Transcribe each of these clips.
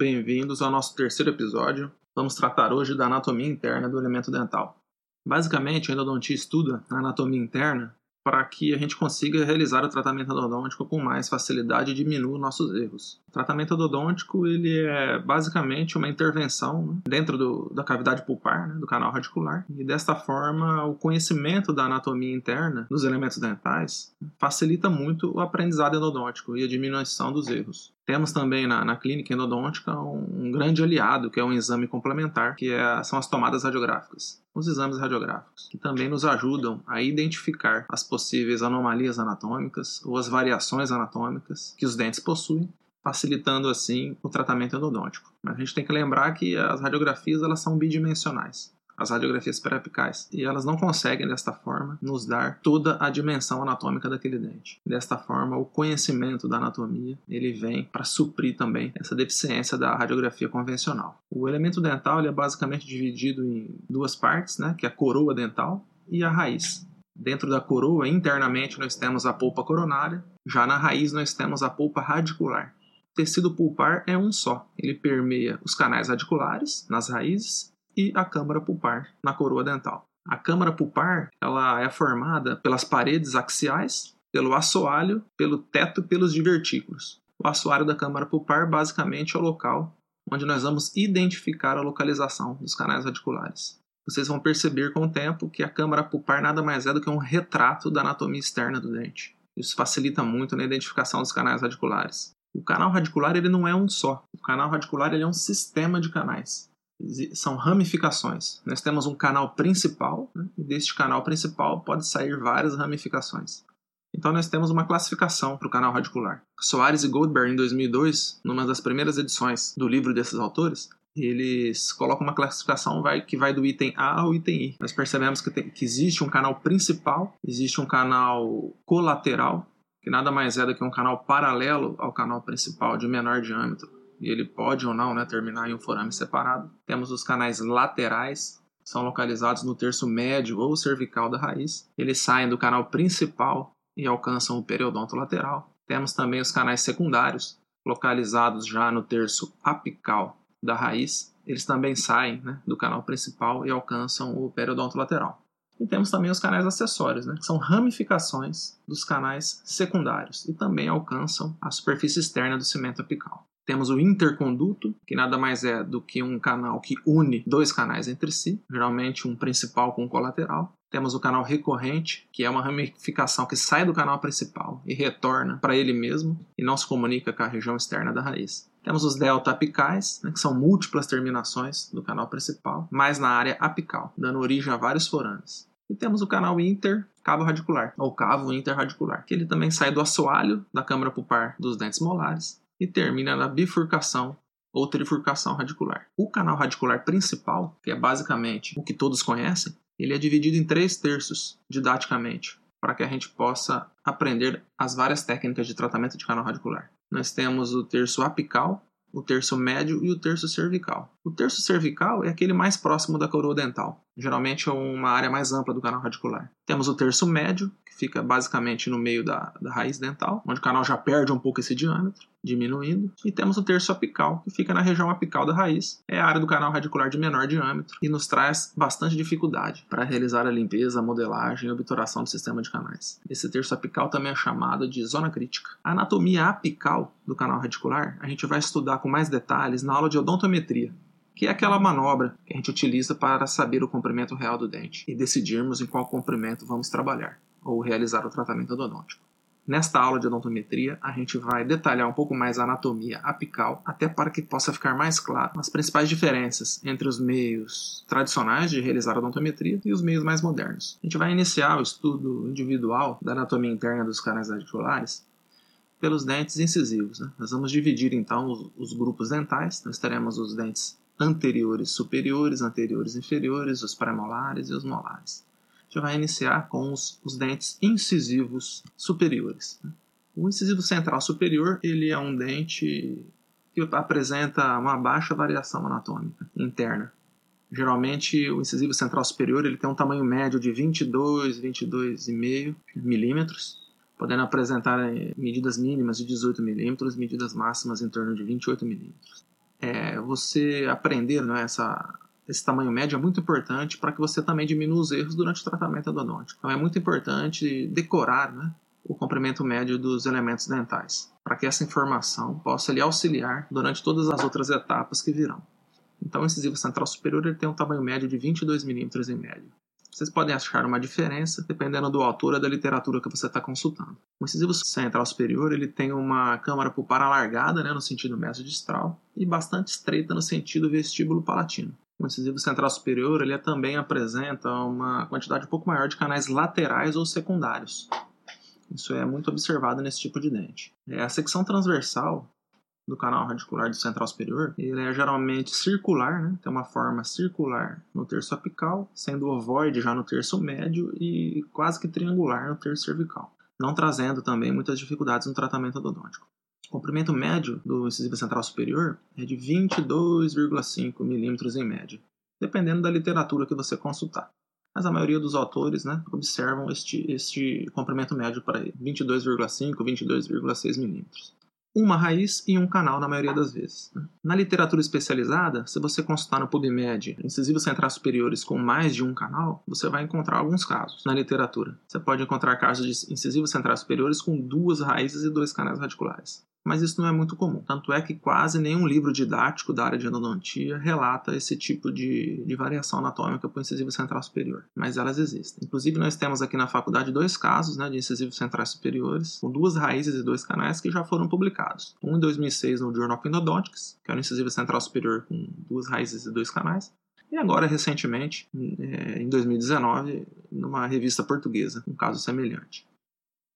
Bem-vindos ao nosso terceiro episódio. Vamos tratar hoje da anatomia interna do elemento dental. Basicamente, a endodontia estuda a anatomia interna para que a gente consiga realizar o tratamento endodôntico com mais facilidade e diminua nossos erros. O tratamento endodôntico ele é basicamente uma intervenção né, dentro do, da cavidade pulpar, né, do canal radicular, e desta forma o conhecimento da anatomia interna dos elementos dentais facilita muito o aprendizado endodôntico e a diminuição dos erros. Temos também na, na clínica endodôntica um, um, grande aliado, que é um exame complementar, que é, são as tomadas radiográficas. Os exames radiográficos, que também nos ajudam a identificar as possíveis anomalias anatômicas ou as variações anatômicas que os dentes possuem, facilitando assim o tratamento endodôntico. Mas a gente tem que lembrar que as radiografias elas são bidimensionais as radiografias perapicais. E elas não conseguem, desta forma, nos dar toda a dimensão anatômica daquele dente. Desta forma, o conhecimento da anatomia ele vem para suprir também essa deficiência da radiografia convencional. O elemento dental ele é basicamente dividido em duas partes, né, que é a coroa dental e a raiz. Dentro da coroa, internamente, nós temos a polpa coronária, já na raiz nós temos a polpa radicular. O tecido pulpar é um só, ele permeia os canais radiculares nas raízes e a câmara pulpar na coroa dental. A câmara pulpar ela é formada pelas paredes axiais, pelo assoalho, pelo teto e pelos divertículos. O assoalho da câmara pulpar basicamente é o local onde nós vamos identificar a localização dos canais radiculares. Vocês vão perceber com o tempo que a câmara pulpar nada mais é do que um retrato da anatomia externa do dente. Isso facilita muito na identificação dos canais radiculares. O canal radicular ele não é um só. O canal radicular ele é um sistema de canais são ramificações. Nós temos um canal principal, né, e deste canal principal pode sair várias ramificações. Então nós temos uma classificação para o canal radicular. Soares e Goldberg, em 2002, numa das primeiras edições do livro desses autores, eles colocam uma classificação que vai do item A ao item I. Nós percebemos que, tem, que existe um canal principal, existe um canal colateral, que nada mais é do que um canal paralelo ao canal principal de menor diâmetro, e ele pode ou não né, terminar em um forame separado. Temos os canais laterais, são localizados no terço médio ou cervical da raiz. Eles saem do canal principal e alcançam o periodonto lateral. Temos também os canais secundários, localizados já no terço apical da raiz. Eles também saem né, do canal principal e alcançam o periodonto lateral. E temos também os canais acessórios, né, que são ramificações dos canais secundários e também alcançam a superfície externa do cimento apical. Temos o interconduto, que nada mais é do que um canal que une dois canais entre si, geralmente um principal com um colateral. Temos o canal recorrente, que é uma ramificação que sai do canal principal e retorna para ele mesmo e não se comunica com a região externa da raiz. Temos os delta apicais, né, que são múltiplas terminações do canal principal, mas na área apical, dando origem a vários forames. E temos o canal inter radicular, ou cavo interradicular, que ele também sai do assoalho da câmara pulpar dos dentes molares e termina na bifurcação ou trifurcação radicular. O canal radicular principal, que é basicamente o que todos conhecem, ele é dividido em três terços didaticamente, para que a gente possa aprender as várias técnicas de tratamento de canal radicular. Nós temos o terço apical, o terço médio e o terço cervical. O terço cervical é aquele mais próximo da coroa dental, geralmente é uma área mais ampla do canal radicular. Temos o terço médio, fica basicamente no meio da, da raiz dental, onde o canal já perde um pouco esse diâmetro diminuindo. E temos o terço apical, que fica na região apical da raiz. É a área do canal radicular de menor diâmetro e nos traz bastante dificuldade para realizar a limpeza, a modelagem e obturação do sistema de canais. Esse terço apical também é chamado de zona crítica. A anatomia apical do canal radicular a gente vai estudar com mais detalhes na aula de odontometria, que é aquela manobra que a gente utiliza para saber o comprimento real do dente e decidirmos em qual comprimento vamos trabalhar ou realizar o tratamento odontológico. Nesta aula de odontometria, a gente vai detalhar um pouco mais a anatomia apical, até para que possa ficar mais claro as principais diferenças entre os meios tradicionais de realizar odontometria e os meios mais modernos. A gente vai iniciar o estudo individual da anatomia interna dos canais articulares pelos dentes incisivos. Né? Nós vamos dividir então os, os grupos dentais. Nós teremos os dentes anteriores superiores, anteriores inferiores, os pré-molares e os molares gente vai iniciar com os, os dentes incisivos superiores. Né? O incisivo central superior ele é um dente que apresenta uma baixa variação anatômica interna. Geralmente o incisivo central superior ele tem um tamanho médio de 22, 22,5 milímetros, podendo apresentar eh, medidas mínimas de 18 milímetros, medidas máximas em torno de 28 milímetros. É, você aprender né, essa, esse tamanho médio é muito importante para que você também diminua os erros durante o tratamento endodôntico. Então é muito importante decorar né, o comprimento médio dos elementos dentais, para que essa informação possa lhe auxiliar durante todas as outras etapas que virão. Então, o incisivo central superior ele tem um tamanho médio de 22 milímetros em média. Vocês podem achar uma diferença dependendo do autor da literatura que você está consultando. O incisivo central superior ele tem uma câmara pulpar alargada né, no sentido mesodistal e bastante estreita no sentido vestíbulo palatino. O incisivo central superior ele também apresenta uma quantidade um pouco maior de canais laterais ou secundários. Isso é muito observado nesse tipo de dente. É, a secção transversal do canal radicular do central superior, ele é geralmente circular, né? tem uma forma circular no terço apical, sendo ovoide já no terço médio e quase que triangular no terço cervical, não trazendo também muitas dificuldades no tratamento odontológico. O comprimento médio do incisivo central superior é de 22,5 milímetros em média, dependendo da literatura que você consultar. Mas a maioria dos autores né, observam este, este comprimento médio para 22,5, 22,6 milímetros uma raiz e um canal na maioria das vezes. Né? Na literatura especializada, se você consultar no PubMed incisivos centrais superiores com mais de um canal, você vai encontrar alguns casos na literatura. Você pode encontrar casos de incisivos centrais superiores com duas raízes e dois canais radiculares mas isso não é muito comum. Tanto é que quase nenhum livro didático da área de endodontia relata esse tipo de, de variação anatômica para o incisivo central superior, mas elas existem. Inclusive, nós temos aqui na faculdade dois casos né, de incisivos centrais superiores, com duas raízes e dois canais que já foram publicados. Um em 2006 no Journal of Endodontics, que é o incisivo central superior com duas raízes e dois canais, e agora, recentemente, é, em 2019, numa revista portuguesa, um caso semelhante.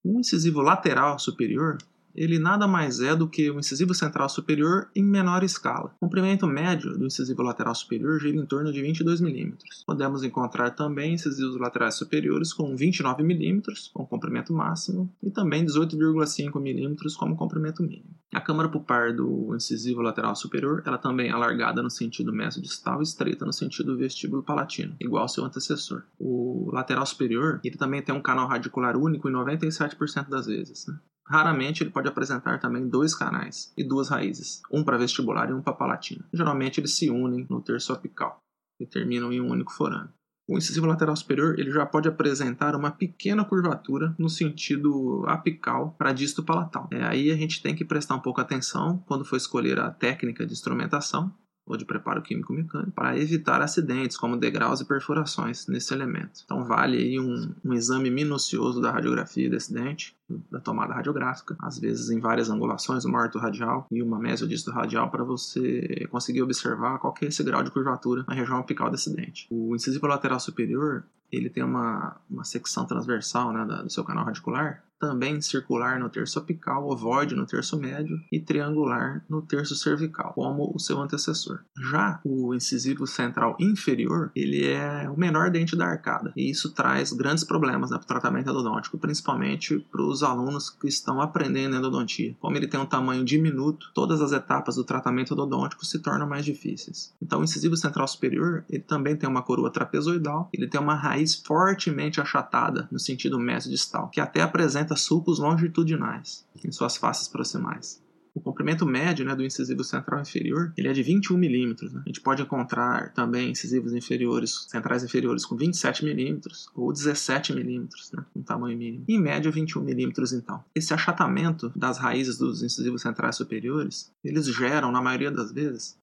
O incisivo lateral superior ele nada mais é do que o incisivo central superior em menor escala. O comprimento médio do incisivo lateral superior gira em torno de 22 mm. Podemos encontrar também incisivos laterais superiores com 29 mm como comprimento máximo e também 18,5 mm como comprimento mínimo. A câmara pulpar do incisivo lateral superior ela também é alargada no sentido mesodistal e estreita no sentido vestíbulo palatino, igual ao seu antecessor. O lateral superior ele também tem um canal radicular único em 97% das vezes. Né? Raramente ele pode apresentar também dois canais e duas raízes, um para vestibular e um para palatina. Geralmente eles se unem no terço apical e terminam em um único forame. O incisivo lateral superior ele já pode apresentar uma pequena curvatura no sentido apical para disto palatal. É, aí a gente tem que prestar um pouco atenção quando for escolher a técnica de instrumentação ou de preparo químico mecânico para evitar acidentes como degraus e perfurações nesse elemento. Então vale aí um, um exame minucioso da radiografia desse dente, da tomada radiográfica, às vezes em várias angulações, uma ortorradial e uma mesodisto radial para você conseguir observar qual que é esse grau de curvatura na região apical desse dente. O incisivo lateral superior ele tem uma, uma secção transversal né, do seu canal radicular também circular no terço apical, ovoide no terço médio e triangular no terço cervical, como o seu antecessor. Já o incisivo central inferior, ele é o menor dente da arcada, e isso traz grandes problemas né, para o tratamento endodôntico, principalmente para os alunos que estão aprendendo endodontia. Como ele tem um tamanho diminuto, todas as etapas do tratamento endodôntico se tornam mais difíceis. Então, o incisivo central superior, ele também tem uma coroa trapezoidal, ele tem uma raiz fortemente achatada no sentido mesodistal, que até apresenta sulcos longitudinais em suas faces proximais. O comprimento médio né, do incisivo central inferior ele é de 21 milímetros. Né? A gente pode encontrar também incisivos inferiores, centrais inferiores com 27 milímetros ou 17 milímetros, né, um tamanho mínimo. Em média, 21 milímetros, então. Esse achatamento das raízes dos incisivos centrais superiores, eles geram, na maioria das vezes,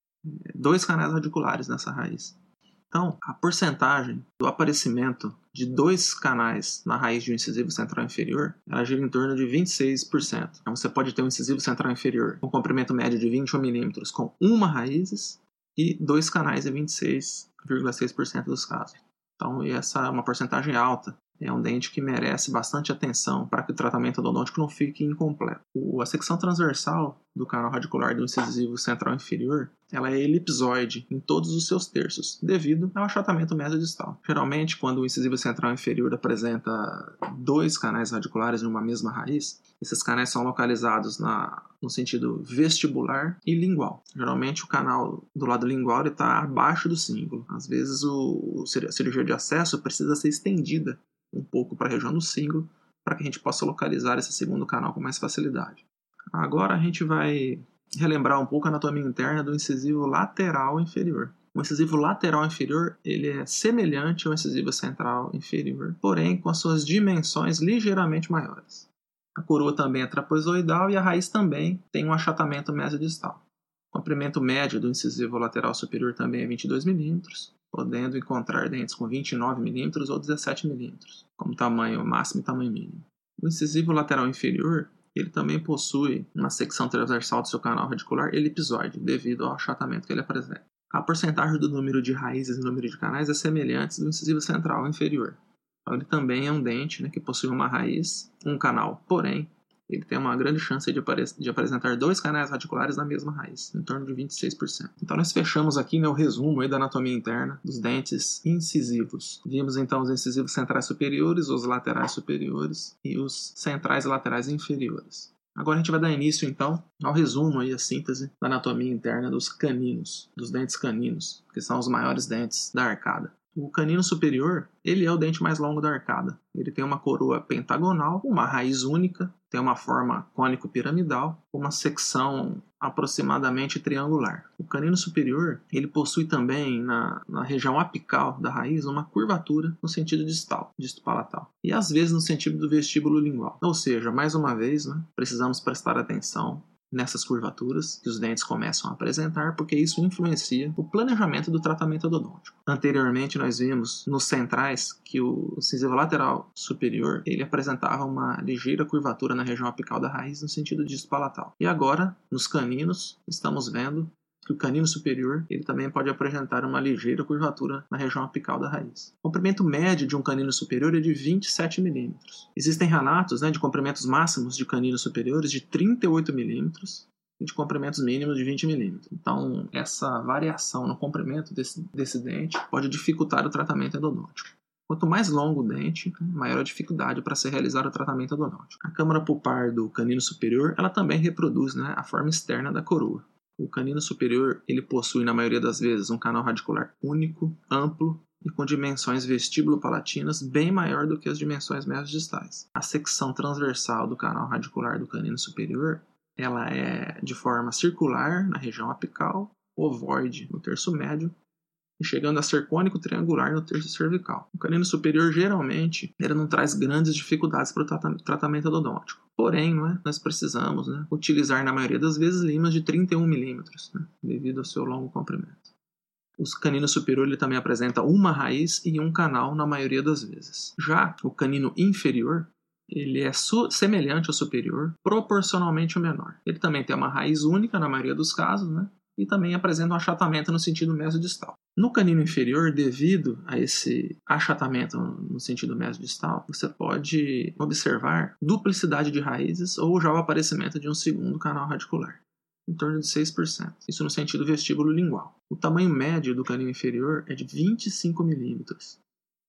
dois canais radiculares nessa raiz. Então, a porcentagem do aparecimento de dois canais na raiz de um incisivo central inferior, ela gira em torno de 26%. Então, você pode ter um incisivo central inferior com comprimento médio de 21 milímetros com uma raiz e dois canais em 26,6% dos casos. Então, essa é uma porcentagem alta é um dente que merece bastante atenção para que o tratamento odontológico não fique incompleto. a secção transversal do canal radicular do incisivo central inferior ela é elipsoide em todos os seus terços, devido ao achatamento mesodistal. Geralmente, quando o incisivo central inferior apresenta dois canais radiculares em uma mesma raiz, esses canais são localizados na, no sentido vestibular e lingual. Geralmente, o canal do lado lingual está abaixo do símbolo. Às vezes, o, a cirurgia de acesso precisa ser estendida um pouco para a região do símbolo para que a gente possa localizar esse segundo canal com mais facilidade. Agora a gente vai relembrar um pouco a anatomia interna do incisivo lateral inferior. O incisivo lateral inferior ele é semelhante ao incisivo central inferior, porém com as suas dimensões ligeiramente maiores. A coroa também é trapezoidal e a raiz também tem um achatamento mesodistal. O comprimento médio do incisivo lateral superior também é 22 mm, podendo encontrar dentes com 29 mm ou 17 mm, como tamanho máximo e tamanho mínimo. O incisivo lateral inferior ele também possui uma secção transversal do seu canal radicular elipsoide, devido ao achatamento que ele apresenta. A porcentagem do número de raízes e número de canais é semelhante do incisivo central inferior. Então, ele também é um dente né, que possui uma raiz, um canal, porém, ele tem uma grande chance de, de, apresentar dois canais radiculares na mesma raiz, em torno de 26%. Então nós fechamos aqui né, o resumo da anatomia interna dos dentes incisivos. Vimos então os incisivos centrais superiores, os laterais superiores e os centrais e laterais inferiores. Agora a gente vai dar início então ao resumo e a síntese da anatomia interna dos caninos, dos dentes caninos, que são os maiores dentes da arcada. O canino superior, ele é o dente mais longo da arcada. Ele tem uma coroa pentagonal, uma raiz única, tem uma forma cônico-piramidal, uma secção aproximadamente triangular. O canino superior, ele possui também na, na região apical da raiz uma curvatura no sentido distal, disto palatal, e às vezes no sentido do vestíbulo lingual. Ou seja, mais uma vez, né, precisamos prestar atenção nessas curvaturas que os dentes começam a apresentar, porque isso influencia o planejamento do tratamento odontológico. Anteriormente, nós vimos nos centrais que o incisivo lateral superior ele apresentava uma ligeira curvatura na região apical da raiz no sentido disto palatal. E agora, nos caninos, estamos vendo que o canino superior ele também pode apresentar uma ligeira curvatura na região apical da raiz. O comprimento médio de um canino superior é de 27 mm. Existem relatos né, de comprimentos máximos de caninos superiores de 38 mm e de comprimentos mínimos de 20 mm. Então, essa variação no comprimento desse, desse dente pode dificultar o tratamento endodôntico. Quanto mais longo o dente, maior a dificuldade para ser realizado o tratamento endodôntico. A câmara pulpar do canino superior ela também reproduz né, a forma externa da coroa. O canino superior ele possui, na maioria das vezes, um canal radicular único, amplo e com dimensões vestíbulo-palatinas bem maior do que as dimensões distais. A secção transversal do canal radicular do canino superior ela é de forma circular na região apical, ovoide no terço médio e chegando a ser cônico triangular no terço cervical. O canino superior geralmente ele não traz grandes dificuldades para o tratamento odontológico. Porém, não é? nós precisamos né, utilizar na maioria das vezes limas de 31 milímetros, né, devido ao seu longo comprimento. O canino superior ele também apresenta uma raiz e um canal na maioria das vezes. Já o canino inferior ele é semelhante ao superior, proporcionalmente menor. Ele também tem uma raiz única na maioria dos casos, né? E também apresenta um achatamento no sentido mesodistal. No canino inferior, devido a esse achatamento no sentido mesodistal, você pode observar duplicidade de raízes ou já o aparecimento de um segundo canal radicular, em torno de 6%. Isso no sentido vestíbulo lingual. O tamanho médio do canino inferior é de 25 milímetros,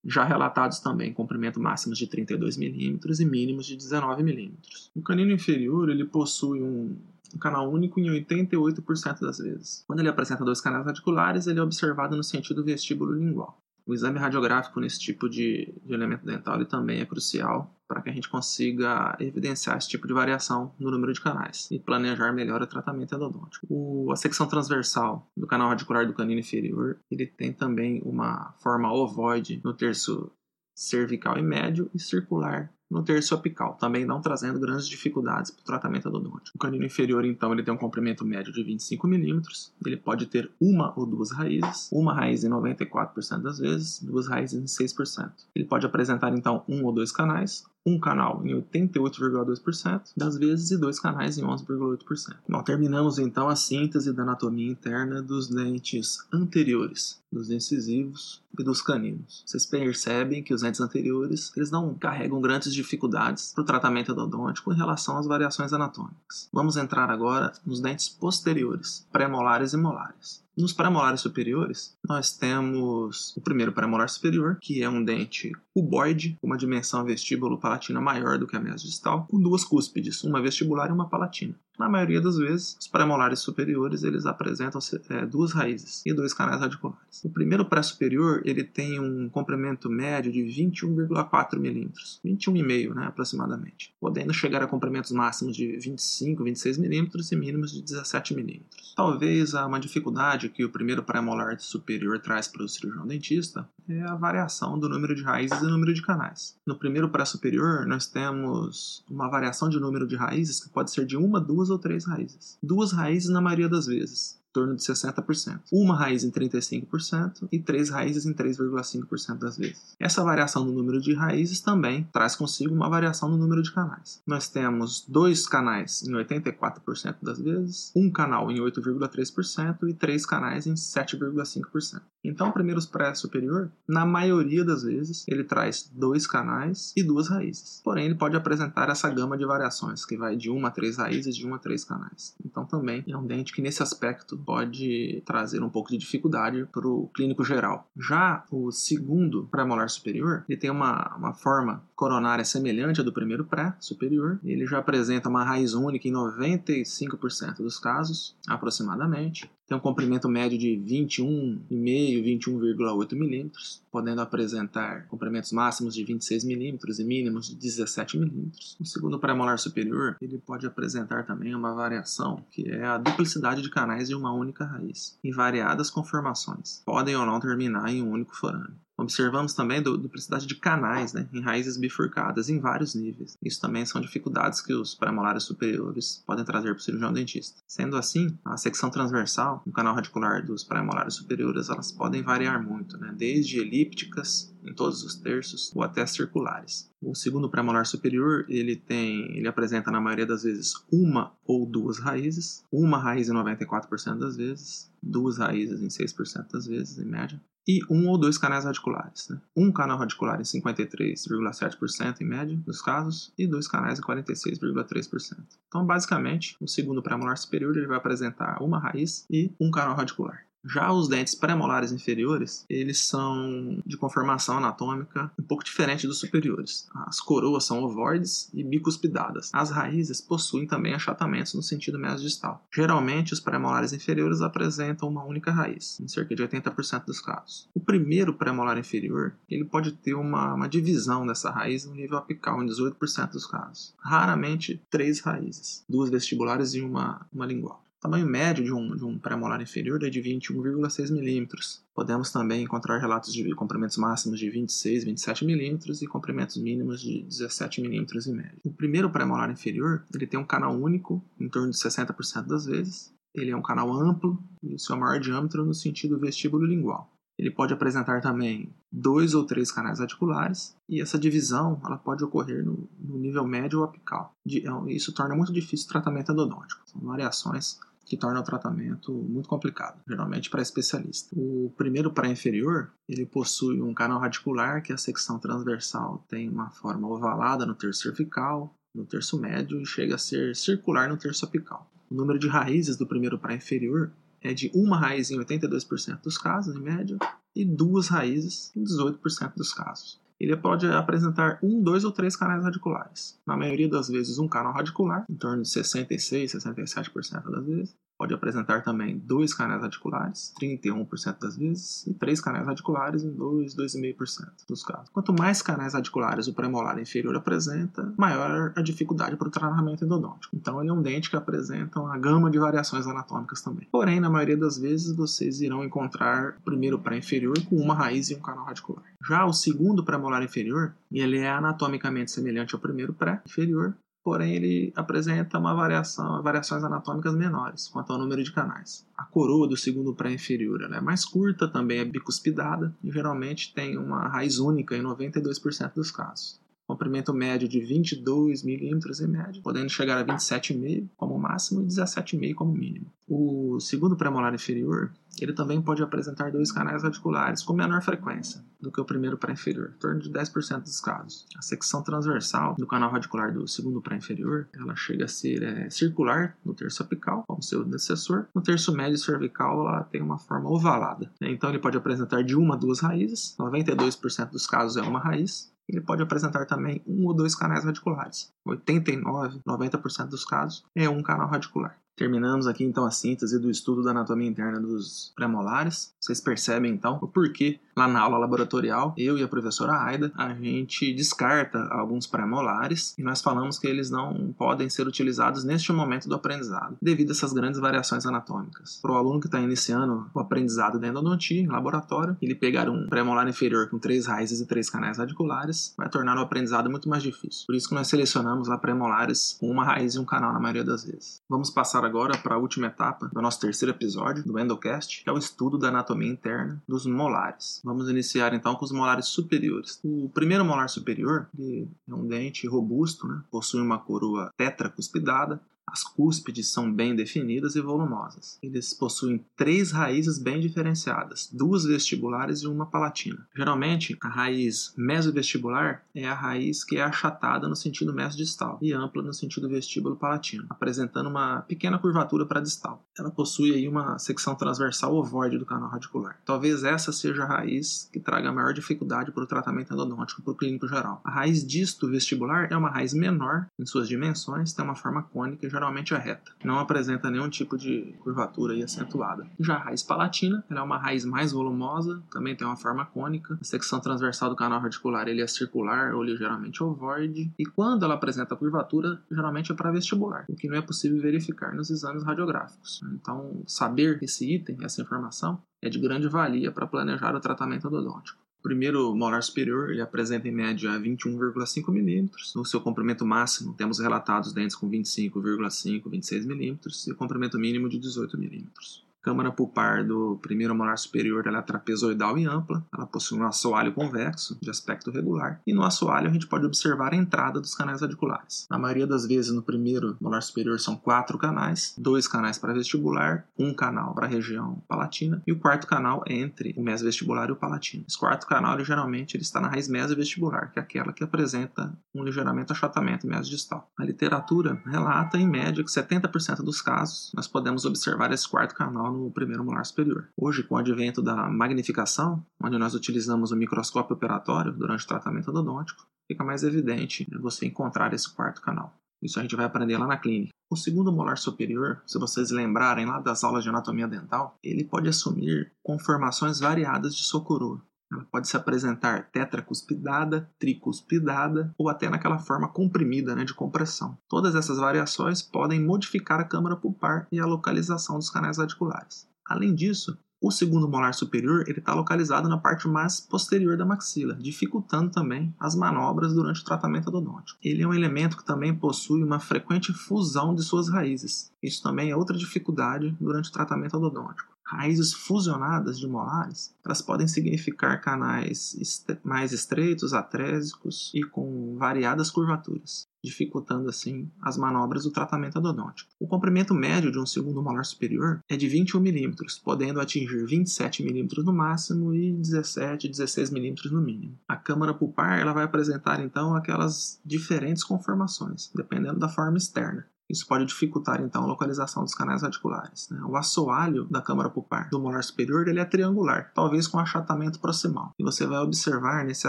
já relatados também comprimento máximos de 32 milímetros e mínimos de 19 milímetros. O canino inferior ele possui um um canal único em 88% das vezes. Quando ele apresenta dois canais radiculares, ele é observado no sentido vestíbulo lingual. O exame radiográfico nesse tipo de, de elemento dental também é crucial para que a gente consiga evidenciar esse tipo de variação no número de canais e planejar melhor o tratamento endodôntico. O, a secção transversal do canal radicular do canino inferior ele tem também uma forma ovoide no terço cervical e médio e circular no terço apical, também não trazendo grandes dificuldades para o tratamento endodôntico. O canino inferior, então, ele tem um comprimento médio de 25 milímetros, ele pode ter uma ou duas raízes, uma raiz em 94% das vezes, duas raízes em 6%. Ele pode apresentar, então, um ou dois canais, um canal em 88,2% das vezes e dois canais em 11,8%. Bom, terminamos então a síntese da anatomia interna dos dentes anteriores, dos incisivos e dos caninos. Vocês percebem que os dentes anteriores eles não carregam grandes dificuldades para o tratamento odontológico em relação às variações anatômicas. Vamos entrar agora nos dentes posteriores, pré-molares e molares. Nos premolares superiores, nós temos o primeiro premolar superior, que é um dente cuboide, com uma dimensão vestíbulo palatina maior do que a mesodistal, com duas cúspides, uma vestibular e uma palatina. Na maioria das vezes, os pré-molares superiores eles apresentam é, duas raízes e dois canais radiculares. O primeiro pré-superior ele tem um comprimento médio de 21,4 milímetros, 21,5 né, aproximadamente, podendo chegar a comprimentos máximos de 25, 26 milímetros e mínimos de 17 milímetros. Talvez uma dificuldade que o primeiro pré-molar superior traz para o cirurgião dentista é a variação do número de raízes e número de canais. No primeiro pré-superior, nós temos uma variação de número de raízes que pode ser de uma, duas ou três raízes. Duas raízes na maioria das vezes torno de 60%. Uma raiz em 35% e três raízes em 3,5% das vezes. Essa variação no número de raízes também traz consigo uma variação no número de canais. Nós temos dois canais em 84% das vezes, um canal em 8,3% e três canais em 7,5%. Então, o primeiro pré-superior, na maioria das vezes, ele traz dois canais e duas raízes. Porém, ele pode apresentar essa gama de variações, que vai de uma a três raízes, de uma a três canais. Então, também é um dente que, nesse aspecto, pode trazer um pouco de dificuldade para o clínico geral. Já o segundo pré-molar superior, ele tem uma, uma forma coronária semelhante à do primeiro pré-superior. Ele já apresenta uma raiz única em 95% dos casos, aproximadamente tem um comprimento médio de 21,5, 21,8 milímetros, podendo apresentar comprimentos máximos de 26 milímetros e mínimos de 17 milímetros. O segundo premolar superior, ele pode apresentar também uma variação, que é a duplicidade de canais de uma única raiz, em variadas conformações. Podem ou não terminar em um único forame. Observamos também a duplicidade de canais né, em raízes bifurcadas em vários níveis. Isso também são dificuldades que os premolares superiores podem trazer para o cirurgião dentista. Sendo assim, a secção transversal no canal radicular dos premolares superiores elas podem variar muito, né, desde elípticas em todos os terços ou até circulares. O segundo premolar superior, ele tem, ele apresenta na maioria das vezes uma ou duas raízes, uma raiz em 94% das vezes, duas raízes em 6% das vezes, em média, e um ou dois canais radiculares. Né? Um canal radicular em 53,7% em média dos casos e dois canais em 46,3%. Então, basicamente, o segundo premolar superior ele vai apresentar uma raiz e um canal radicular. Já os dentes pré-molares inferiores, eles são de conformação anatômica um pouco diferente dos superiores. As coroas são ovoides e bicuspidadas. As raízes possuem também achatamentos no sentido mesodistal. Geralmente, os pré-molares inferiores apresentam uma única raiz, em cerca de 80% dos casos. O primeiro pré-molar inferior, ele pode ter uma, uma divisão dessa raiz no nível apical, em 18% dos casos. Raramente, três raízes, duas vestibulares e uma, uma lingual. O tamanho médio de um, de um pré-molar inferior é de 21,6 milímetros. Podemos também encontrar relatos de comprimentos máximos de 26, 27 milímetros e comprimentos mínimos de 17 milímetros em média. O primeiro pré-molar inferior ele tem um canal único, em torno de 60% das vezes. Ele é um canal amplo e o seu maior diâmetro no sentido vestíbulo lingual. Ele pode apresentar também dois ou três canais articulares e essa divisão ela pode ocorrer no, no nível médio ou apical. É isso torna muito difícil o tratamento endodôntico. São variações que torna o tratamento muito complicado, geralmente para especialista. O primeiro pré-inferior, ele possui um canal radicular que a secção transversal tem uma forma ovalada no terço cervical, no terço médio e chega a ser circular no terço apical. O número de raízes do primeiro pré-inferior é de uma raiz em 82% dos casos, em média, e duas raízes em 18% dos casos. Ele pode apresentar um, dois ou três canais radiculares. Na maioria das vezes, um canal radicular, em torno de 66, 67% das vezes, Pode apresentar também dois canais radiculares, 31% das vezes, e três canais radiculares em 2, 2,5% dos casos. Quanto mais canais radiculares o premolar inferior apresenta, maior a dificuldade para o tratamento endodôntico. Então, ele é um dente que apresenta uma gama de variações anatômicas também. Porém, na maioria das vezes, vocês irão encontrar o primeiro pré-inferior com uma raiz e um canal radicular. Já o segundo premolar inferior, ele é anatomicamente semelhante ao primeiro pré-inferior, porém ele apresenta uma variação, variações anatômicas menores quanto ao número de canais. A coroa do segundo pré-inferior é mais curta, também é bicuspidada e geralmente tem uma raiz única em 92% dos casos comprimento médio de 22 milímetros em média, podendo chegar a 27,5 como máximo e 17,5 como mínimo. O segundo premolar inferior, ele também pode apresentar dois canais radiculares com menor frequência do que o primeiro pré-inferior, em torno de 10% dos casos. A secção transversal do canal radicular do segundo pré-inferior, ela chega a ser é, circular no terço apical, como seu antecessor. No terço médio cervical, ela tem uma forma ovalada. Então, ele pode apresentar de uma a duas raízes, 92% dos casos é uma raiz, ele pode apresentar também um ou dois canais radiculares. 89, 90% dos casos é um canal radicular. Terminamos aqui então a síntese do estudo da anatomia interna dos premolares. Vocês percebem então o porquê lá na aula laboratorial, eu e a professora Aida, a gente descarta alguns premolares e nós falamos que eles não podem ser utilizados neste momento do aprendizado, devido a essas grandes variações anatômicas. Para o aluno que está iniciando o aprendizado da endodontia em laboratório, ele pegar um premolar inferior com três raízes e três canais radiculares vai tornar o aprendizado muito mais difícil. Por isso que nós selecionamos lá premolares com uma raiz e um canal na maioria das vezes. Vamos passar agora para a última etapa do nosso terceiro episódio do Endocast, que é o estudo da anatomia interna dos molares. Vamos iniciar então com os molares superiores. O primeiro molar superior é um dente robusto, né? possui uma coroa tetracuspidada, as cúspides são bem definidas e volumosas. Eles possuem três raízes bem diferenciadas, duas vestibulares e uma palatina. Geralmente, a raiz mesovestibular é a raiz que é achatada no sentido mesodistal e ampla no sentido vestíbulo palatino, apresentando uma pequena curvatura para distal. Ela possui aí uma secção transversal ovoide do canal radicular. Talvez essa seja a raiz que traga a maior dificuldade para o tratamento endodôntico para o clínico geral. A raiz disto vestibular é uma raiz menor em suas dimensões, tem uma forma cônica e geralmente é reta. Não apresenta nenhum tipo de curvatura aí acentuada. Já a raiz palatina, ela é uma raiz mais volumosa, também tem uma forma cônica. A secção transversal do canal radicular ele é circular ou ligeiramente ovoide. E quando ela apresenta curvatura, geralmente é para vestibular, o que não é possível verificar nos exames radiográficos. Então, saber esse item, essa informação, é de grande valia para planejar o tratamento odontológico. O primeiro molar superior ele apresenta em média 21,5 mm. No seu comprimento máximo, temos relatados dentes com 25,5, 26 mm e comprimento mínimo de 18 mm câmara pulpar do primeiro molar superior ela é trapezoidal e ampla, ela possui um assoalho convexo, de aspecto regular, e no assoalho a gente pode observar a entrada dos canais radiculares. Na maioria das vezes, no primeiro molar superior são quatro canais, dois canais para vestibular, um canal para a região palatina, e o quarto canal é entre o mesovestibular e o palatino. Esse quarto canal, ele, geralmente, ele está na raiz mesovestibular, que é aquela que apresenta um ligeiramente achatamento mesodistal. A literatura relata, em média, que 70% dos casos nós podemos observar esse quarto canal no primeiro molar superior. Hoje, com o advento da magnificação, onde nós utilizamos o microscópio operatório durante o tratamento odontológico, fica mais evidente né, você encontrar esse quarto canal. Isso a gente vai aprender lá na clínica. O segundo molar superior, se vocês lembrarem lá das aulas de anatomia dental, ele pode assumir conformações variadas de sua coroa. Ela pode se apresentar tetracuspidada, tricuspidada ou até naquela forma comprimida né, de compressão. Todas essas variações podem modificar a câmara pulpar e a localização dos canais radiculares. Além disso, o segundo molar superior está localizado na parte mais posterior da maxila, dificultando também as manobras durante o tratamento odontológico. Ele é um elemento que também possui uma frequente fusão de suas raízes. Isso também é outra dificuldade durante o tratamento odontológico raízes fusionadas de molares, elas podem significar canais mais estreitos, atrésicos e com variadas curvaturas, dificultando assim as manobras do tratamento endodôntico. O comprimento médio de um segundo molar superior é de 21 mm, podendo atingir 27 mm no máximo e 17, 16 mm no mínimo. A câmara pulpar ela vai apresentar então aquelas diferentes conformações, dependendo da forma externa. Isso pode dificultar então a localização dos canais radiculares. Né? O assoalho da câmara pulpar do molar superior ele é triangular, talvez com achatamento proximal. E você vai observar nesse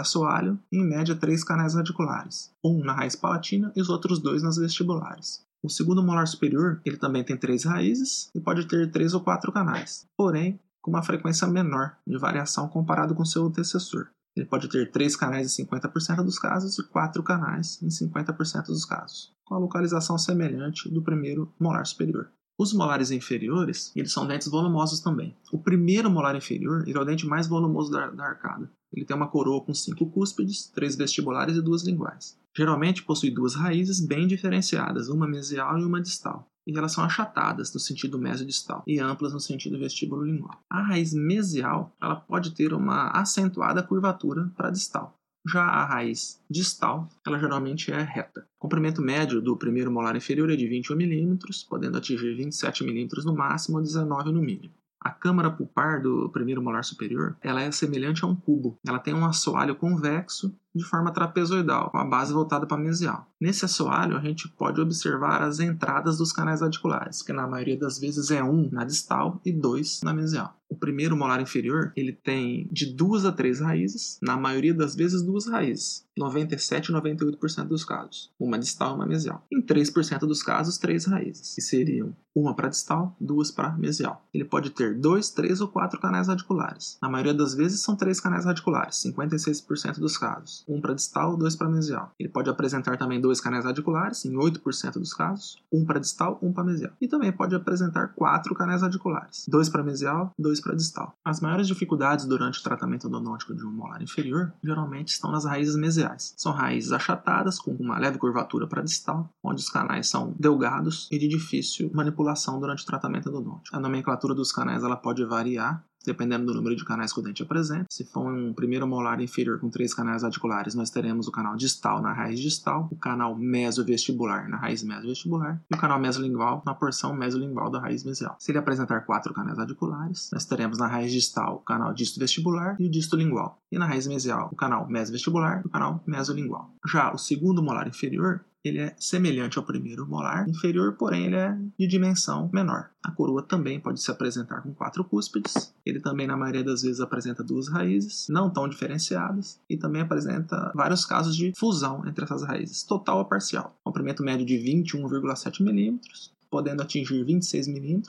assoalho, em média, três canais radiculares: um na raiz palatina e os outros dois nas vestibulares. O segundo molar superior ele também tem três raízes e pode ter três ou quatro canais, porém com uma frequência menor de variação comparado com seu antecessor. Ele pode ter três canais em 50% dos casos e quatro canais em 50% dos casos com a localização semelhante do primeiro molar superior. Os molares inferiores, eles são dentes volumosos também. O primeiro molar inferior é o dente mais volumoso da, da arcada. Ele tem uma coroa com cinco cúspides, três vestibulares e duas linguais. Geralmente possui duas raízes bem diferenciadas, uma mesial e uma distal. E elas são achatadas no sentido mesodistal e amplas no sentido vestíbulo lingual. A raiz mesial ela pode ter uma acentuada curvatura para distal, já a raiz distal, ela geralmente é reta. O comprimento médio do primeiro molar inferior é de 21 mm, podendo atingir 27 mm no máximo ou 19 no mínimo. A câmara pulpar do primeiro molar superior, ela é semelhante a um cubo. Ela tem um assoalho convexo de forma trapezoidal, com a base voltada para mesial. Nesse assoalho, a gente pode observar as entradas dos canais radiculares, que na maioria das vezes é um na distal e dois na mesial. O primeiro molar inferior, ele tem de duas a três raízes, na maioria das vezes duas raízes. 97 e 98% dos casos, uma distal e uma mesial. Em 3% dos casos, três raízes, que seriam uma para distal, duas para mesial. Ele pode ter dois, três ou quatro canais radiculares. Na maioria das vezes são três canais radiculares, 56% dos casos, um para distal, dois para mesial. Ele pode apresentar também dois canais radiculares, em 8% dos casos, um para distal, um para mesial. E também pode apresentar quatro canais radiculares, dois para mesial, dois para distal. As maiores dificuldades durante o tratamento endodôntico de um molar inferior geralmente estão nas raízes mesiais. São raízes achatadas com uma leve curvatura para distal, onde os canais são delgados e de difícil manipulação durante o tratamento endodôntico. A nomenclatura dos canais ela pode variar dependendo do número de canais que o dente apresenta. Se for um primeiro molar inferior com três canais radiculares, nós teremos o canal distal na raiz distal, o canal mesovestibular na raiz mesovestibular e o canal mesolingual na porção mesolingual da raiz mesial. Se ele apresentar quatro canais radiculares, nós teremos na raiz distal o canal disto vestibular e o disto lingual, e na raiz mesial o canal mesovestibular e o canal mesolingual. Já o segundo molar inferior ele é semelhante ao primeiro molar inferior, porém ele é de dimensão menor. A coroa também pode se apresentar com quatro cúspides. Ele também, na maioria das vezes, apresenta duas raízes, não tão diferenciadas, e também apresenta vários casos de fusão entre essas raízes, total ou parcial. Comprimento médio de 21,7 mm, podendo atingir 26 mm,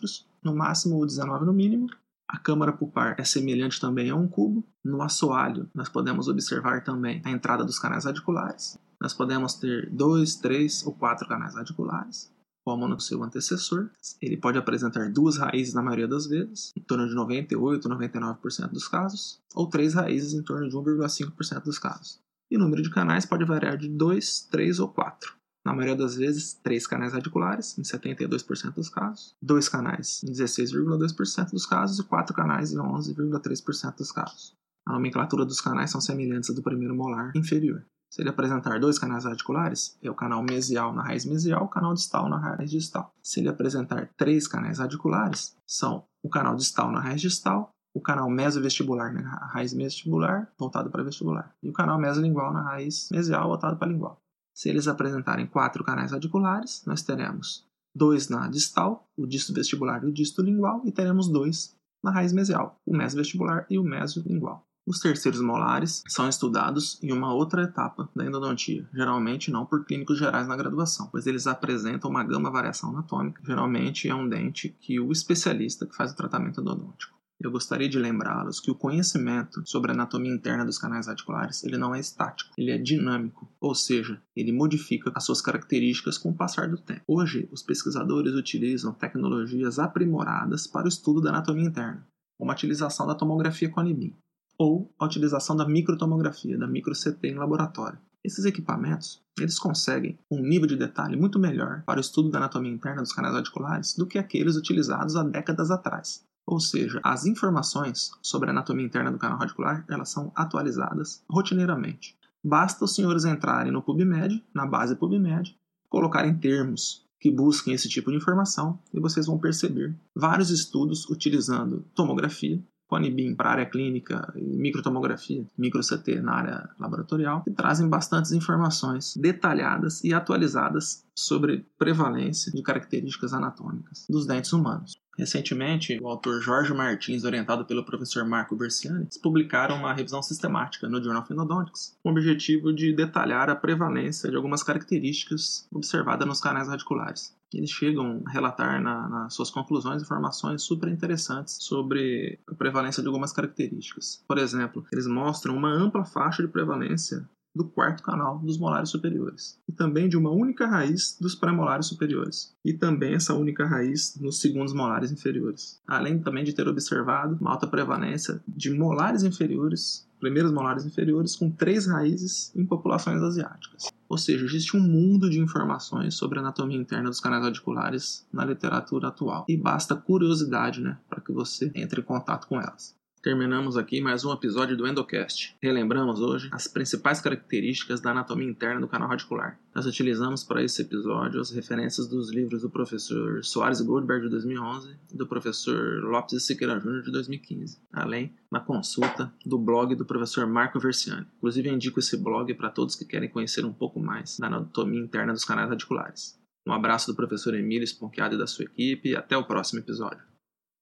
no máximo 19 no mínimo, a câmara pulpar é semelhante também a um cubo. No assoalho, nós podemos observar também a entrada dos canais radiculares. Nós podemos ter dois, três ou quatro canais radiculares, como no seu antecessor. Ele pode apresentar duas raízes na maioria das vezes, em torno de 98, 99% dos casos, ou três raízes em torno de 1,5% dos casos. E o número de canais pode variar de 2, 3 ou 4. Na maioria das vezes, três canais radiculares, em 72% dos casos, dois canais em 16,2% dos casos e quatro canais em 11,3% dos casos. A nomenclatura dos canais são semelhantes à do primeiro molar inferior. Se ele apresentar dois canais radiculares, é o canal mesial na raiz mesial, o canal distal na raiz distal. Se ele apresentar três canais radiculares, são o canal distal na raiz distal, o canal mesovestibular na raiz vestibular, voltado para vestibular, e o canal mesolingual na raiz mesial, voltado para lingual. Se eles apresentarem quatro canais radiculares, nós teremos dois na distal, o disto vestibular e o disto lingual, e teremos dois na raiz mesial, o mesovestibular e o mesolingual. Os terceiros molares são estudados em uma outra etapa da endodontia, geralmente não por clínicos gerais na graduação, pois eles apresentam uma gama variação anatômica. Geralmente é um dente que o especialista que faz o tratamento endodôntico. Eu gostaria de lembrá-los que o conhecimento sobre a anatomia interna dos canais radiculares ele não é estático, ele é dinâmico, ou seja, ele modifica as suas características com o passar do tempo. Hoje, os pesquisadores utilizam tecnologias aprimoradas para o estudo da anatomia interna, como a utilização da tomografia Conibin ou a utilização da microtomografia, da micro-CT em laboratório. Esses equipamentos, eles conseguem um nível de detalhe muito melhor para o estudo da anatomia interna dos canais radiculares do que aqueles utilizados há décadas atrás. Ou seja, as informações sobre a anatomia interna do canal radicular, elas são atualizadas rotineiramente. Basta os senhores entrarem no PubMed, na base PubMed, colocarem termos que busquem esse tipo de informação e vocês vão perceber vários estudos utilizando tomografia Conibin para a área clínica e microtomografia, micro-CT na área laboratorial, que trazem bastantes informações detalhadas e atualizadas sobre prevalência de características anatômicas dos dentes humanos. Recentemente, o autor Jorge Martins, orientado pelo professor Marco Berciani, publicaram uma revisão sistemática no Journal of Endodontics, com o objetivo de detalhar a prevalência de algumas características observadas nos canais radiculares. Eles chegam a relatar na, nas suas conclusões informações super interessantes sobre a prevalência de algumas características. Por exemplo, eles mostram uma ampla faixa de prevalência do quarto canal dos molares superiores, e também de uma única raiz dos pré-molares superiores, e também essa única raiz nos segundos molares inferiores, além também de ter observado uma alta prevalência de molares inferiores, primeiros molares inferiores, com três raízes em populações asiáticas. Ou seja, existe um mundo de informações sobre a anatomia interna dos canais radiculares na literatura atual, e basta curiosidade né, para que você entre em contato com elas. Terminamos aqui mais um episódio do Endocast. Relembramos hoje as principais características da anatomia interna do canal radicular. Nós utilizamos para esse episódio as referências dos livros do professor Soares Goldberg de 2011 e do professor Lopes Siqueira Júnior de 2015, além da consulta do blog do professor Marco Versiani. Inclusive, indico esse blog para todos que querem conhecer um pouco mais da anatomia interna dos canais radiculares. Um abraço do professor Emílio Esponquiado e da sua equipe e até o próximo episódio.